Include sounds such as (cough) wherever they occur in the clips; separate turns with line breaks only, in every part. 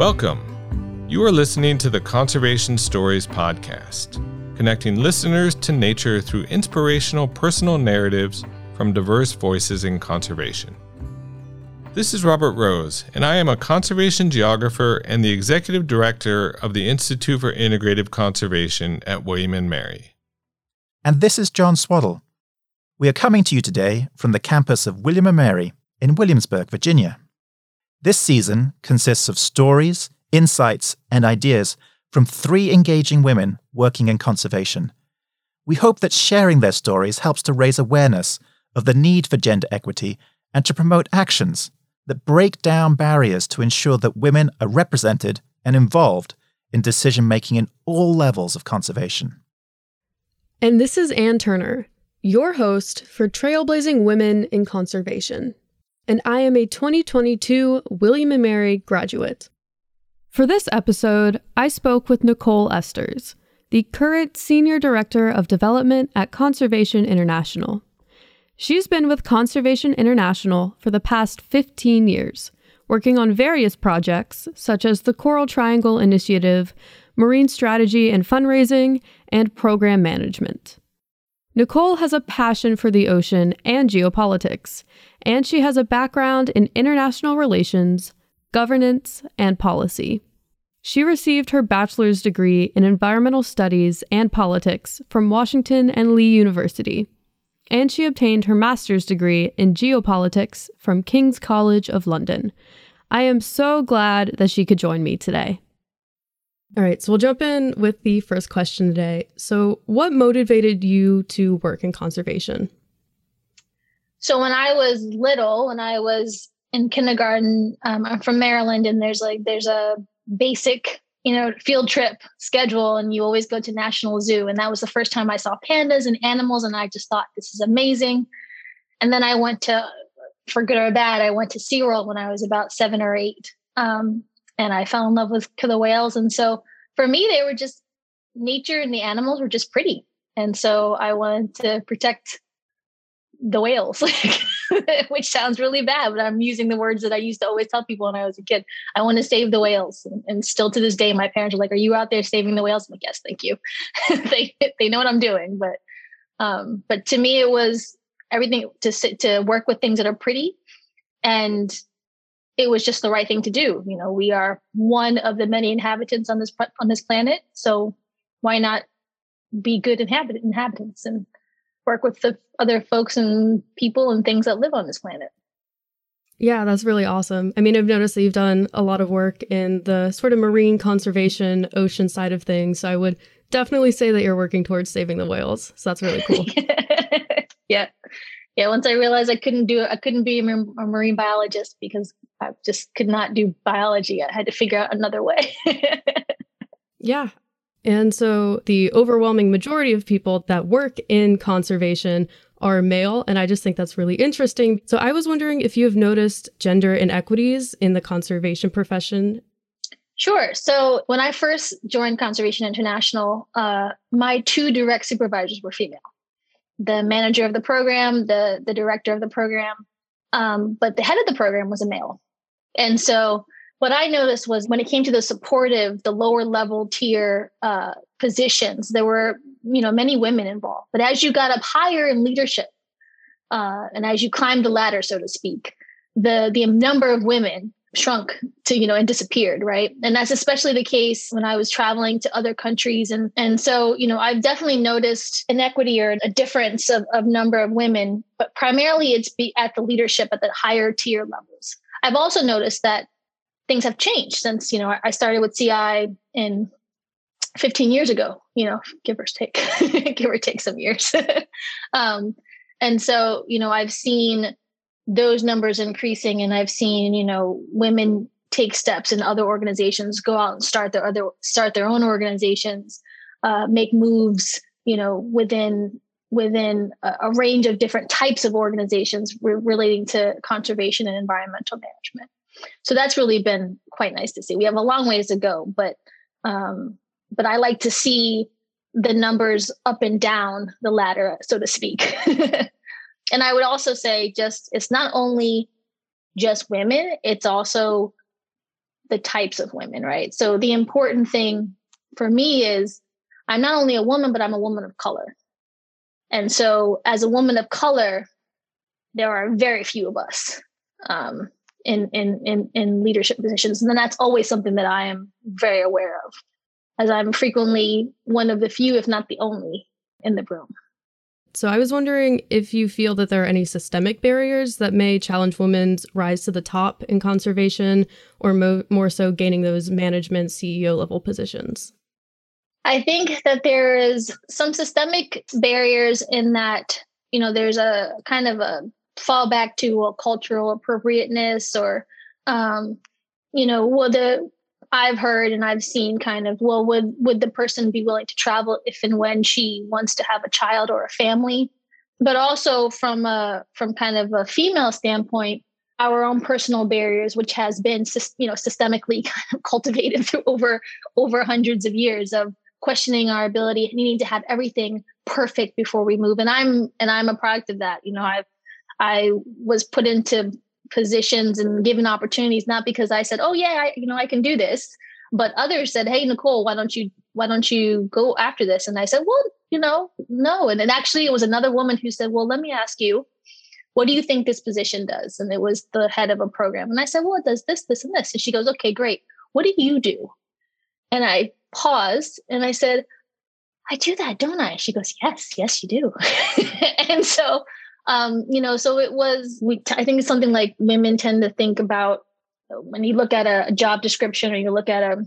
Welcome. You are listening to the Conservation Stories Podcast, connecting listeners to nature through inspirational personal narratives from diverse voices in conservation. This is Robert Rose, and I am a conservation geographer and the executive director of the Institute for Integrative Conservation at William & Mary.
And this is John Swaddle. We are coming to you today from the campus of William & Mary in Williamsburg, Virginia. This season consists of stories, insights, and ideas from three engaging women working in conservation. We hope that sharing their stories helps to raise awareness of the need for gender equity and to promote actions that break down barriers to ensure that women are represented and involved in decision making in all levels of conservation.
And this is Ann Turner, your host for Trailblazing Women in Conservation and I am a 2022 William & Mary graduate. For this episode, I spoke with Nicole Esters, the current Senior Director of Development at Conservation International. She's been with Conservation International for the past 15 years, working on various projects such as the Coral Triangle Initiative, marine strategy and fundraising, and program management. Nicole has a passion for the ocean and geopolitics, and she has a background in international relations, governance, and policy. She received her bachelor's degree in environmental studies and politics from Washington and Lee University, and she obtained her master's degree in geopolitics from King's College of London. I am so glad that she could join me today. All right, so we'll jump in with the first question today. So, what motivated you to work in conservation?
So, when I was little, when I was in kindergarten, um, I'm from Maryland, and there's like there's a basic you know field trip schedule, and you always go to National Zoo, and that was the first time I saw pandas and animals, and I just thought this is amazing. And then I went to, for good or bad, I went to SeaWorld when I was about seven or eight. Um, and I fell in love with the whales. And so for me, they were just nature and the animals were just pretty. And so I wanted to protect the whales, (laughs) which sounds really bad, but I'm using the words that I used to always tell people when I was a kid. I want to save the whales. And, still to this day, my parents are like, Are you out there saving the whales? I'm like, Yes, thank you. (laughs) they they know what I'm doing. But um, but to me it was everything to sit to work with things that are pretty and it was just the right thing to do. You know, we are one of the many inhabitants on this on this planet, so why not be good inhabit- inhabitants and work with the other folks and people and things that live on this planet?
Yeah, that's really awesome. I mean, I've noticed that you've done a lot of work in the sort of marine conservation, ocean side of things. So I would definitely say that you're working towards saving the whales. So that's really cool. (laughs)
yeah. Yeah. Once I realized I couldn't do it, I couldn't be a marine biologist because I just could not do biology. I had to figure out another way. (laughs)
yeah. And so the overwhelming majority of people that work in conservation are male. And I just think that's really interesting. So I was wondering if you have noticed gender inequities in the conservation profession.
Sure. So when I first joined Conservation International, uh, my two direct supervisors were female the manager of the program, the, the director of the program. Um, but the head of the program was a male. And so what I noticed was when it came to the supportive, the lower level tier uh, positions, there were you know many women involved. But as you got up higher in leadership, uh, and as you climbed the ladder, so to speak, the the number of women shrunk to you know and disappeared right? And that's especially the case when i was traveling to other countries. And and so you know i've definitely noticed inequity or a difference of, of number of women but primarily it's be at the leadership at the higher tier levels. I've also noticed that things have changed since, you know, I started with CI in 15 years ago, you know, give or take, (laughs) give or take some years. (laughs) um, and so, you know, I've seen those numbers increasing and I've seen, you know, women take steps in other organizations, go out and start their other, start their own organizations, uh, make moves, you know, within within a, a range of different types of organizations re- relating to conservation and environmental management. So that's really been quite nice to see. We have a long ways to go, but um, but I like to see the numbers up and down the ladder, so to speak. (laughs) and I would also say, just it's not only just women; it's also the types of women, right? So the important thing for me is I'm not only a woman, but I'm a woman of color. And so as a woman of color, there are very few of us um, in, in, in, in leadership positions. And then that's always something that I am very aware of, as I'm frequently one of the few, if not the only, in the room.
So I was wondering if you feel that there are any systemic barriers that may challenge women's rise to the top in conservation or mo- more so gaining those management CEO level positions.
I think that there is some systemic barriers in that, you know, there's a kind of a fallback to a cultural appropriateness or um, you know, well the I've heard and I've seen kind of, well, would would the person be willing to travel if and when she wants to have a child or a family? But also from a from kind of a female standpoint, our own personal barriers, which has been you know systemically (laughs) kind of cultivated through over over hundreds of years of questioning our ability, and needing to have everything perfect before we move. And I'm and I'm a product of that. You know, I've I was put into positions and given opportunities not because I said, "Oh yeah, I, you know, I can do this," but others said, "Hey, Nicole, why don't you why don't you go after this?" And I said, "Well, you know, no." And then actually, it was another woman who said, "Well, let me ask you." What do you think this position does? And it was the head of a program. And I said, Well, it does this, this, and this. And she goes, Okay, great. What do you do? And I paused and I said, I do that, don't I? She goes, Yes, yes, you do. (laughs) and so um, you know, so it was, we, t- I think it's something like women tend to think about when you look at a, a job description or you look at a,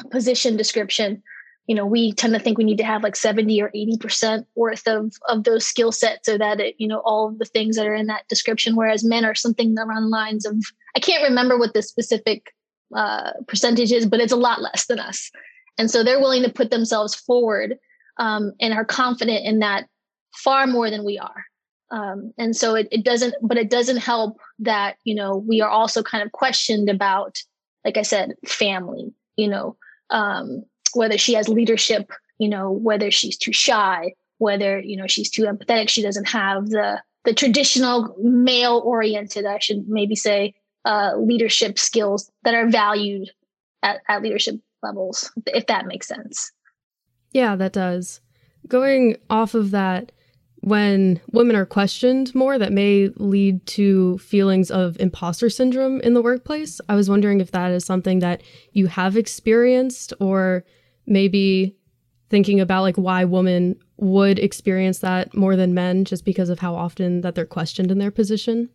a position description, you know, we tend to think we need to have like 70 or 80% worth of, of those skill sets so that it, you know, all the things that are in that description, whereas men are something around lines of, I can't remember what the specific uh, percentage is, but it's a lot less than us. And so they're willing to put themselves forward um, and are confident in that far more than we are um, and so it, it doesn't but it doesn't help that you know we are also kind of questioned about like i said family you know um, whether she has leadership you know whether she's too shy whether you know she's too empathetic she doesn't have the the traditional male oriented i should maybe say uh, leadership skills that are valued at, at leadership levels if that makes sense.
Yeah that does. Going off of that when women are questioned more that may lead to feelings of imposter syndrome in the workplace. I was wondering if that is something that you have experienced or maybe thinking about like why women would experience that more than men just because of how often that they're questioned in their position.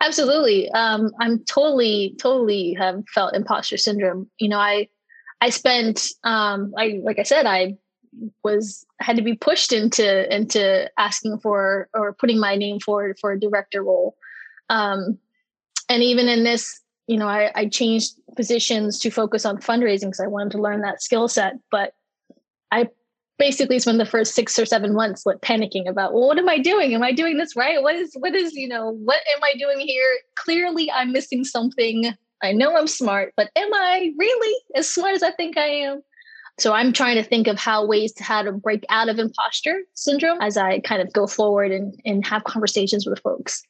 Absolutely. Um, I'm totally, totally have felt imposter syndrome. You know, I, I spent, um, I, like I said, I was had to be pushed into into asking for or putting my name forward for a director role. Um, and even in this you know I, I changed positions to focus on fundraising because i wanted to learn that skill set. But i basically spent the first six or seven months like panicking about well what am i doing? Am i doing this right? What is what is you know what am i doing here? Clearly i'm missing something. I know i'm smart but am i really as smart as i think i am so I'm trying to think of how ways to how to break out of imposter syndrome as I kind of go forward and, and have conversations with folks.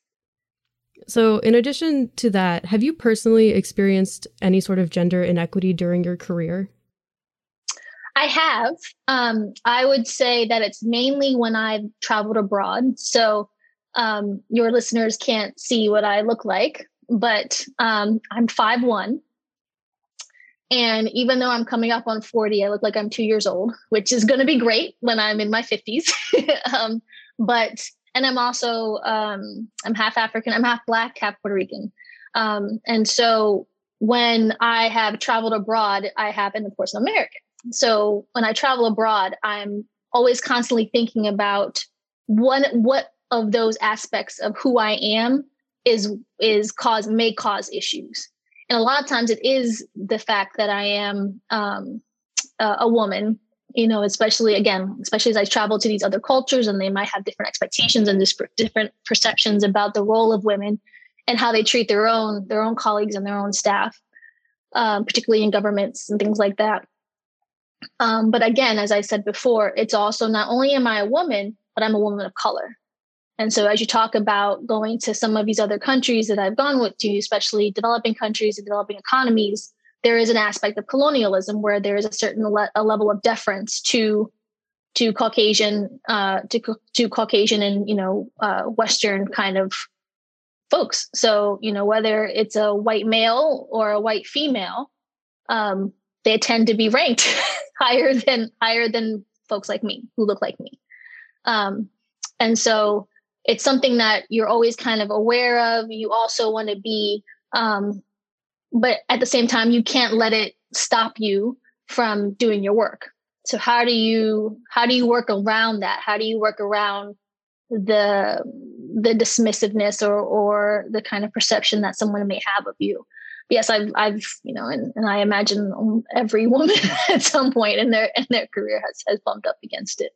So, in addition to that, have you personally experienced any sort of gender inequity during your career?
I have. Um, I would say that it's mainly when I've traveled abroad. So, um, your listeners can't see what I look like, but um, I'm five one. And even though I'm coming up on 40, I look like I'm two years old, which is going to be great when I'm in my 50s. (laughs) um, but, and I'm also, um, I'm half African, I'm half Black, half Puerto Rican. Um, and so when I have traveled abroad, I have, and of course, I'm American. So when I travel abroad, I'm always constantly thinking about one, what of those aspects of who I am is, is cause, may cause issues and a lot of times it is the fact that I am um, a, a woman you know especially again especially as i travel to these other cultures and they might have different expectations and different perceptions about the role of women and how they treat their own their own colleagues and their own staff um, particularly in governments and things like that. Um, but again as i said before it's also not only am i a woman but i'm a woman of color And so, as you talk about going to some of these other countries that I've gone with to, especially developing countries and developing economies, there is an aspect of colonialism where there is a certain le- a level of deference to to Caucasian uh, to to Caucasian and you know uh, Western kind of folks. So you know whether it's a white male or a white female, um, they tend to be ranked (laughs) higher than higher than folks like me who look like me. Um, and so it's something that you're always kind of aware of. You also want to be, um, but at the same time, you can't let it stop you from doing your work. So how do you how do you work around that? How do you work around the the dismissiveness or or the kind of perception that someone may have of you? yes, I've I've you know, and, and I imagine every (laughs) woman at some point in their in their career has has bumped up against it.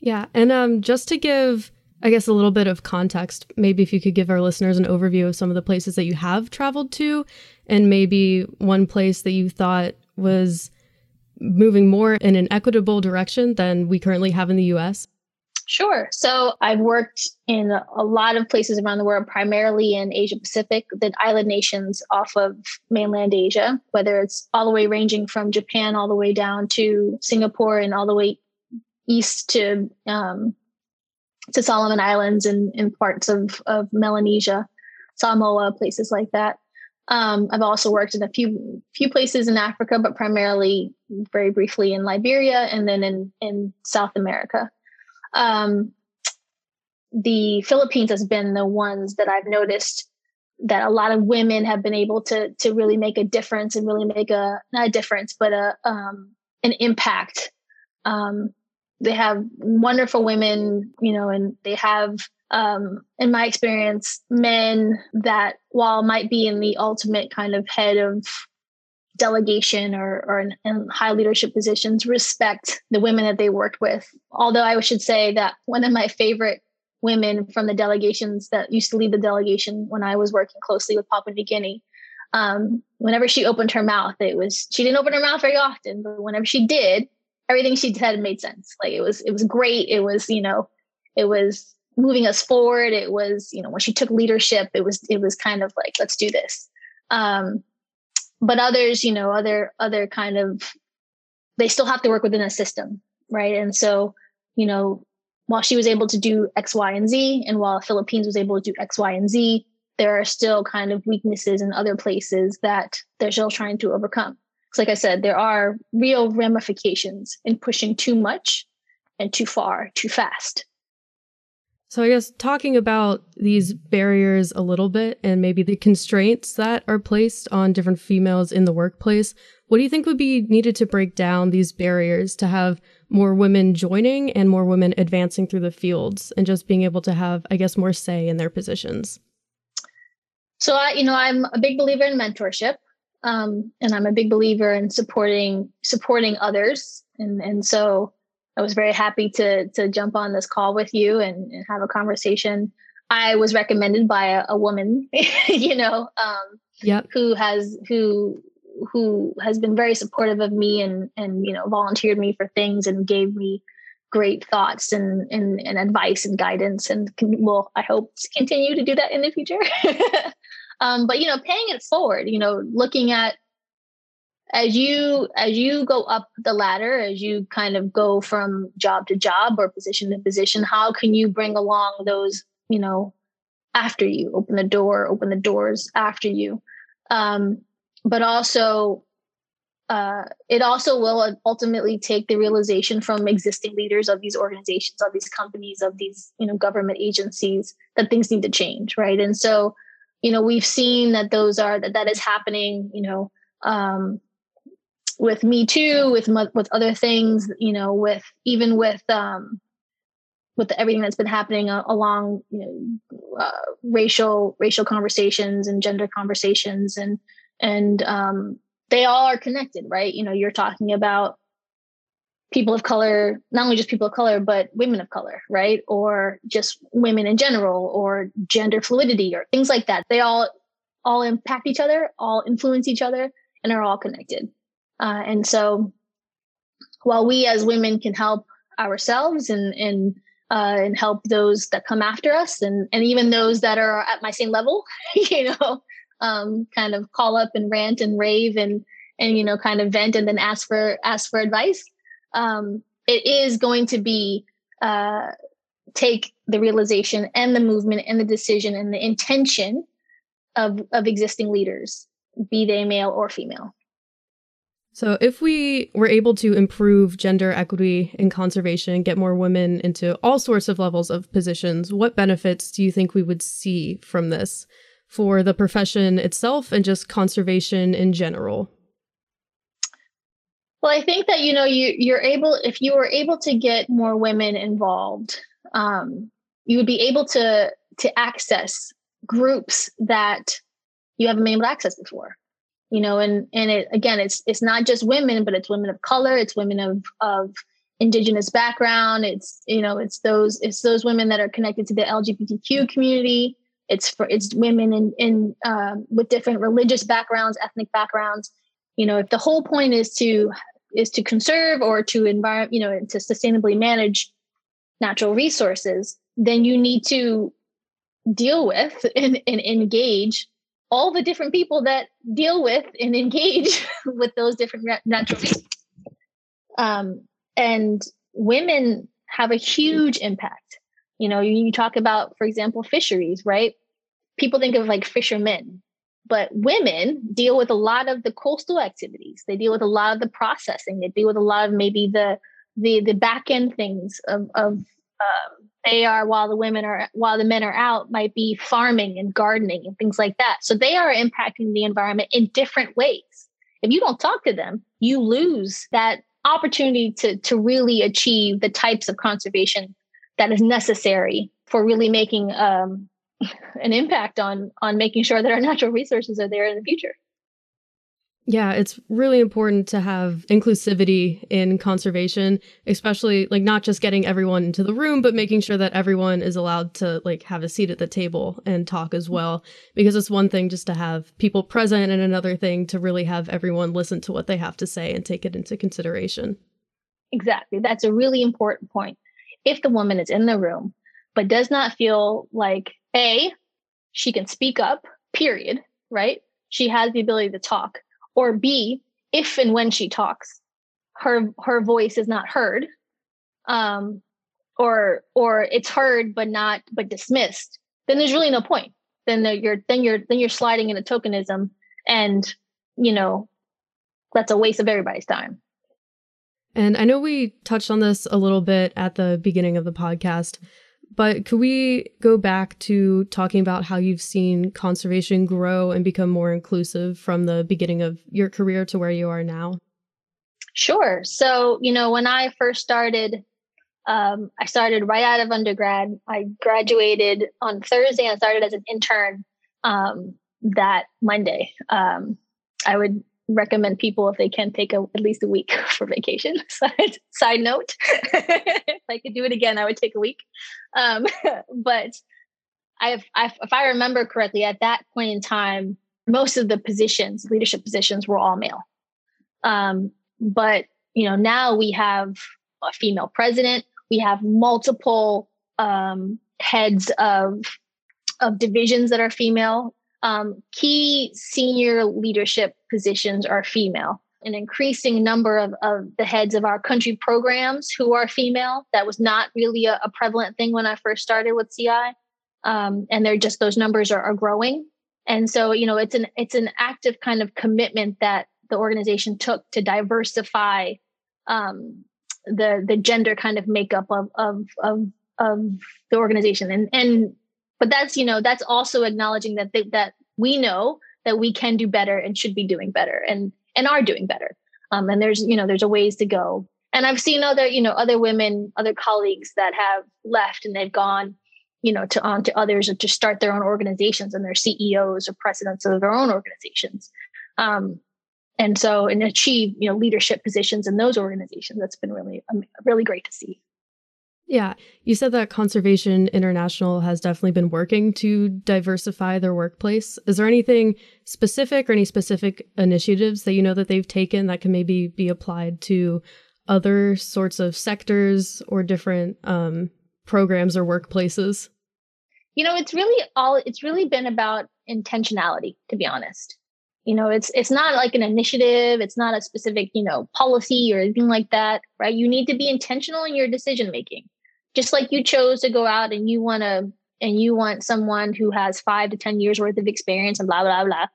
Yeah, and um, just to give, I guess, a little bit of context, maybe if you could give our listeners an overview of some of the places that you have traveled to, and maybe one place that you thought was moving more in an equitable direction than we currently have in the U.S.
Sure. So I've worked in a lot of places around the world, primarily in Asia Pacific, the island nations off of mainland Asia, whether it's all the way ranging from Japan all the way down to Singapore and all the way east to um, to Solomon Islands and, and parts of, of Melanesia, Samoa, places like that. Um, I've also worked in a few few places in Africa, but primarily very briefly in Liberia and then in in South America um, the Philippines has been the ones that I've noticed that a lot of women have been able to to really make a difference and really make a not a difference but a um, an impact. Um, they have wonderful women, you know, and they have, um, in my experience, men that while might be in the ultimate kind of head of delegation or, or in, in, high leadership positions respect the women that they worked with. Although I should say that one of my favorite women from the delegations that used to lead the delegation when I was working closely with Papua New Guinea, um, whenever she opened her mouth, it was she didn't open her mouth very often, but whenever she did, everything she said made sense. Like it was it was great. It was you know it was moving us forward. It was you know when she took leadership, it was it was kind of like let's do this. Um, but others you know other other kind of they still have to work within a system right and so you know while she was able to do x y and z and while philippines was able to do x y and z there are still kind of weaknesses in other places that they're still trying to overcome like i said there are real ramifications in pushing too much and too far too fast
so, I guess talking about these barriers a little bit and maybe the constraints that are placed on different females in the workplace, what do you think would be needed to break down these barriers to have more women joining and more women advancing through the fields and just being able to have, I guess, more say in their positions?
So, I, you know, I'm a big believer in mentorship. Um, and I'm a big believer in supporting supporting others, and and so I was very happy to to jump on this call with you and, and have a conversation. I was recommended by a, a woman, (laughs) you know, um,
yep.
who has who who has been very supportive of me and and you know volunteered me for things and gave me great thoughts and and, and advice and guidance and can, will I hope continue to do that in the future. (laughs) um, but you know, paying it forward, you know, looking at as you as you go up the ladder as you kind of go from job to job or position to position how can you bring along those you know after you? Open the door open the doors after you. Um, but also uh, it also will ultimately take the realization from existing leaders of these organizations of these companies of these you know government agencies that things need to change right? And so you know we've seen that those are that that is happening you know um, with me too with with other things you know with even with um with everything that's been happening along you know uh, racial racial conversations and gender conversations and and um they all are connected right? You know you're talking about people of color not only just people of color but women of color right? Or just women in general or gender fluidity or things like that. They all all impact each other all influence each other and are all connected. Uh, and so while we as women can help ourselves and, and uh, and help those that come after us and and even those that are at my same level (laughs) you know um, kind of call up and rant and rave and and you know kind of vent and then ask for ask for advice um, it is going to be uh, take the realization and the movement and the decision and the intention of of existing leaders be they male or female
so, if we were able to improve gender equity in conservation, get more women into all sorts of levels of positions, what benefits do you think we would see from this for the profession itself and just conservation in general?
Well, I think that you know you you're able if you were able to get more women involved, um, you would be able to to access groups that you haven't been able to access before. You know and and it again it's it's not just women but it's women of color it's women of of indigenous background it's you know it's those it's those women that are connected to the lgbtq community. It's for it's women in in um, with different religious backgrounds ethnic backgrounds. You know if the whole point is to is to conserve or to environment you know to sustainably manage natural resources then you need to deal with (laughs) and, and engage all the different people that deal with and engage (laughs) with those different natural resources. Um, and women have a huge impact. You know, you, you talk about, for example, fisheries, right? People think of like fishermen, but women deal with a lot of the coastal activities. They deal with a lot of the processing. They deal with a lot of maybe the the the back end things of of um, they are while the women are while the men are out might be farming and gardening and things like that so they are impacting the environment in different ways if you don't talk to them you lose that opportunity to to really achieve the types of conservation that is necessary for really making um, an impact on on making sure that our natural resources are there in the future
yeah, it's really important to have inclusivity in conservation, especially like not just getting everyone into the room, but making sure that everyone is allowed to like have a seat at the table and talk as mm-hmm. well. Because it's one thing just to have people present and another thing to really have everyone listen to what they have to say and take it into consideration.
Exactly. That's a really important point. If the woman is in the room, but does not feel like A, she can speak up, period, right? She has the ability to talk. Or b if and when she talks her her voice is not heard um or or it's heard but not but dismissed then there's really no point. Then you're then you're then you're sliding into tokenism and you know that's a waste of everybody's time.
And i know we touched on this a little bit at the beginning of the podcast but could we go back to talking about how you've seen conservation grow and become more inclusive from the beginning of your career to where you are now?
Sure. So, you know, when I first started, um, I started right out of undergrad. I graduated on Thursday and started as an intern um, that Monday. Um, I would recommend people if they can take a, at least a week (laughs) for vacation. (laughs) Side, side note, (laughs) if I could do it again, I would take a week. Um, but I've, I've, if I remember correctly, at that point in time, most of the positions, leadership positions, were all male. Um, but you know, now we have a female president. We have multiple um, heads of of divisions that are female um, key senior leadership positions are female. An increasing number of, of the heads of our country programs who are female. That was not really a, a prevalent thing when I first started with CI. Um, and they're just those numbers are, are growing. And so, you know, it's an it's an active kind of commitment that the organization took to diversify um, the the gender kind of makeup of of of, of the organization. And and but that's you know that's also acknowledging that they, that we know that we can do better and should be doing better and and are doing better. Um, and there's you know there's a ways to go. And i've seen other you know other women other colleagues that have left and they've gone you know to on to others to start their own organizations and they're ceos or presidents of their own organizations. Um, and so and achieve you know leadership positions in those organizations that's been really um, really great to see
yeah, you said that Conservation International has definitely been working to diversify their workplace. Is there anything specific or any specific initiatives that you know that they've taken that can maybe be applied to other sorts of sectors or different um, programs or workplaces?
You know, it's really all it's really been about intentionality, to be honest. You know, it's it's not like an initiative, it's not a specific, you know, policy or anything like that, right? You need to be intentional in your decision making. Just like you chose to go out and you want to and you want someone who has 5 to 10 years worth of experience and blah blah blah.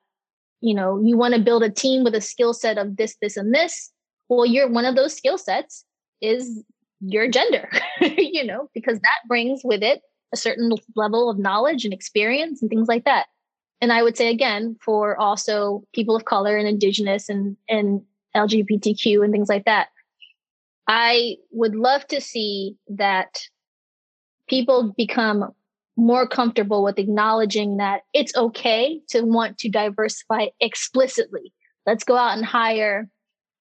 You know, you want to build a team with a skill set of this this and this. Well, you're one of those skill sets is your gender, (laughs) you know, because that brings with it a certain level of knowledge and experience and things like that. And I would say again, for also people of color and indigenous and, and LGBTQ and things like that, I would love to see that people become more comfortable with acknowledging that it's okay to want to diversify explicitly. Let's go out and hire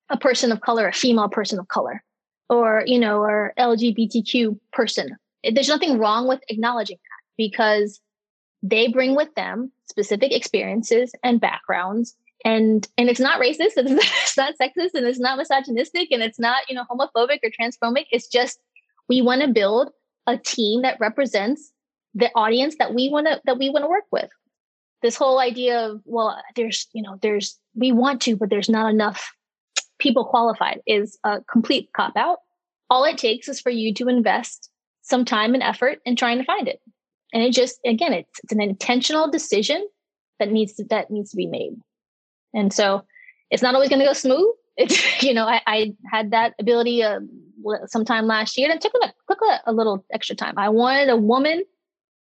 a person of color, a female person of color or you know or lgbtq person there's nothing wrong with acknowledging that because they bring with them specific experiences and backgrounds and and it's not racist (laughs) it's not sexist and it's not misogynistic and it's not you know homophobic or transphobic it's just we want to build a team that represents the audience that we want to that we want to work with this whole idea of well there's you know there's we want to but there's not enough people qualified is a complete cop out. All it takes is for you to invest some time and effort in trying to find it. And it just, again, it's, it's an intentional decision that needs to, that needs to be made. And so it's not always going to go smooth. It's, (laughs) you know, I, I had that ability uh, sometime last year and it took, a, took a, a little extra time. I wanted a woman,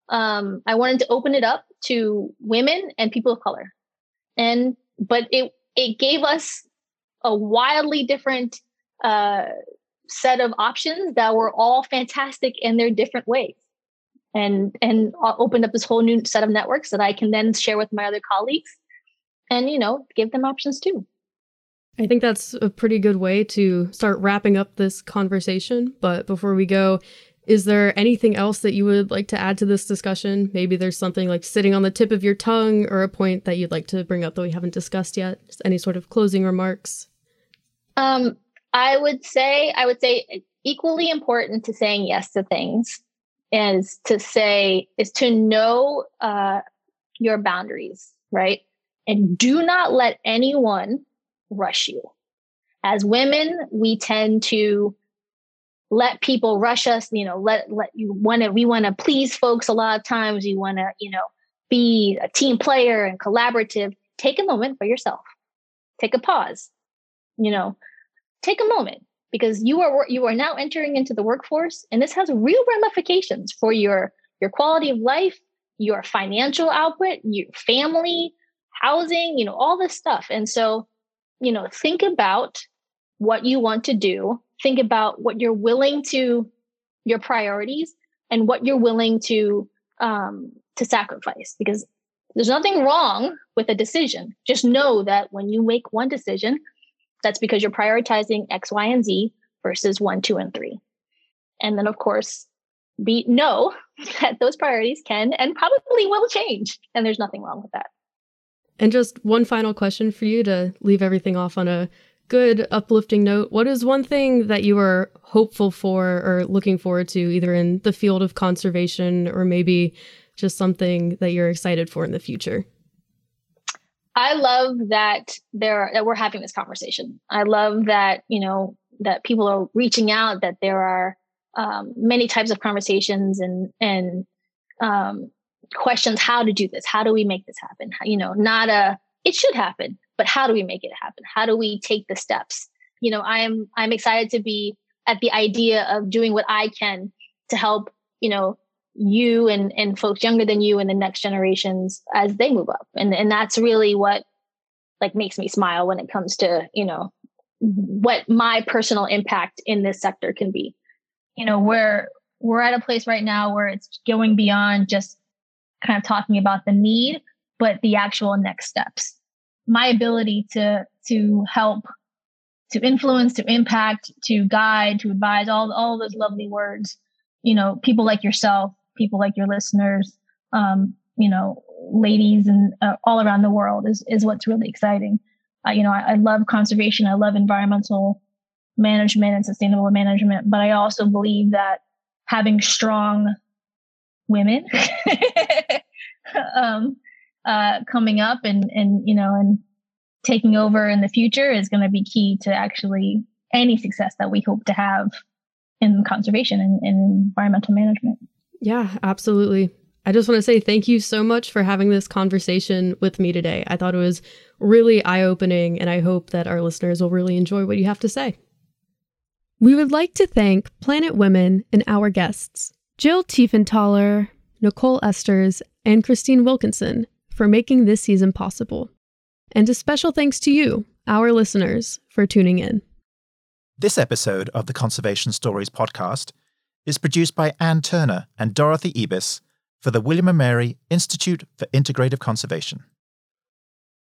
um, I wanted to open it up to women and people of color. And, but it, it gave us a wildly different uh, set of options that were all fantastic in their different ways and and opened up this whole new set of networks that I can then share with my other colleagues and you know give them options too.
I think that's a pretty good way to start wrapping up this conversation, but before we go, is there anything else that you would like to add to this discussion? Maybe there's something like sitting on the tip of your tongue or a point that you'd like to bring up that we haven't discussed yet. Just any sort of closing remarks?
Um, I would say I would say equally important to saying yes to things is to say is to know uh, your boundaries, right? And do not let anyone rush you. As women, we tend to let people rush us. You know, let let you want to. We want to please folks a lot of times. You want to, you know, be a team player and collaborative. Take a moment for yourself. Take a pause. You know, take a moment because you are you are now entering into the workforce and this has real ramifications for your your quality of life your financial output your family housing you know all this stuff and so you know think about what you want to do think about what you're willing to your priorities and what you're willing to um to sacrifice because there's nothing wrong with a decision just know that when you make one decision that's because you're prioritizing X, Y, and Z versus one, two, and three. And then, of course, be know (laughs) that those priorities can and probably will change. And there's nothing wrong with that.
And just one final question for you to leave everything off on a good, uplifting note. What is one thing that you are hopeful for or looking forward to, either in the field of conservation or maybe just something that you're excited for in the future?
I love that there that we're having this conversation. I love that you know that people are reaching out. That there are um, many types of conversations and and um, questions. How to do this? How do we make this happen? You know, not a it should happen, but how do we make it happen? How do we take the steps? You know, I am I'm excited to be at the idea of doing what I can to help you know you and and folks younger than you and the next generations as they move up and and that's really what like makes me smile when it comes to you know what my personal impact in this sector can be you know we're we're at a place right now where it's going beyond just kind of talking about the need but the actual next steps my ability to to help to influence to impact to guide to advise all all those lovely words you know people like yourself people like your listeners, um, you know, ladies and uh, all around the world is, is what's really exciting. Uh, you know, I, I love conservation. I love environmental management and sustainable management, but I also believe that having strong women (laughs) um, uh, coming up and and you know and taking over in the future is going to be key to actually any success that we hope to have in conservation and, and environmental management.
Yeah, absolutely. I just want to say thank you so much for having this conversation with me today. I thought it was really eye opening, and I hope that our listeners will really enjoy what you have to say. We would like to thank Planet Women and our guests, Jill Tiefenthaler, Nicole Esters, and Christine Wilkinson, for making this season possible. And a special thanks to you, our listeners, for tuning in.
This episode of the Conservation Stories podcast is produced by Anne Turner and Dorothy Ibes for the William & Mary Institute for Integrative Conservation.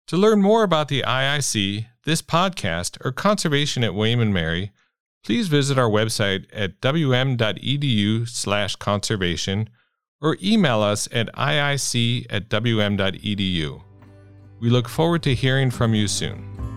To learn more about the IIC, this podcast, or conservation at William & Mary, please visit our website at wm.edu slash conservation or email us at iic at wm.edu. We look forward to hearing from you soon.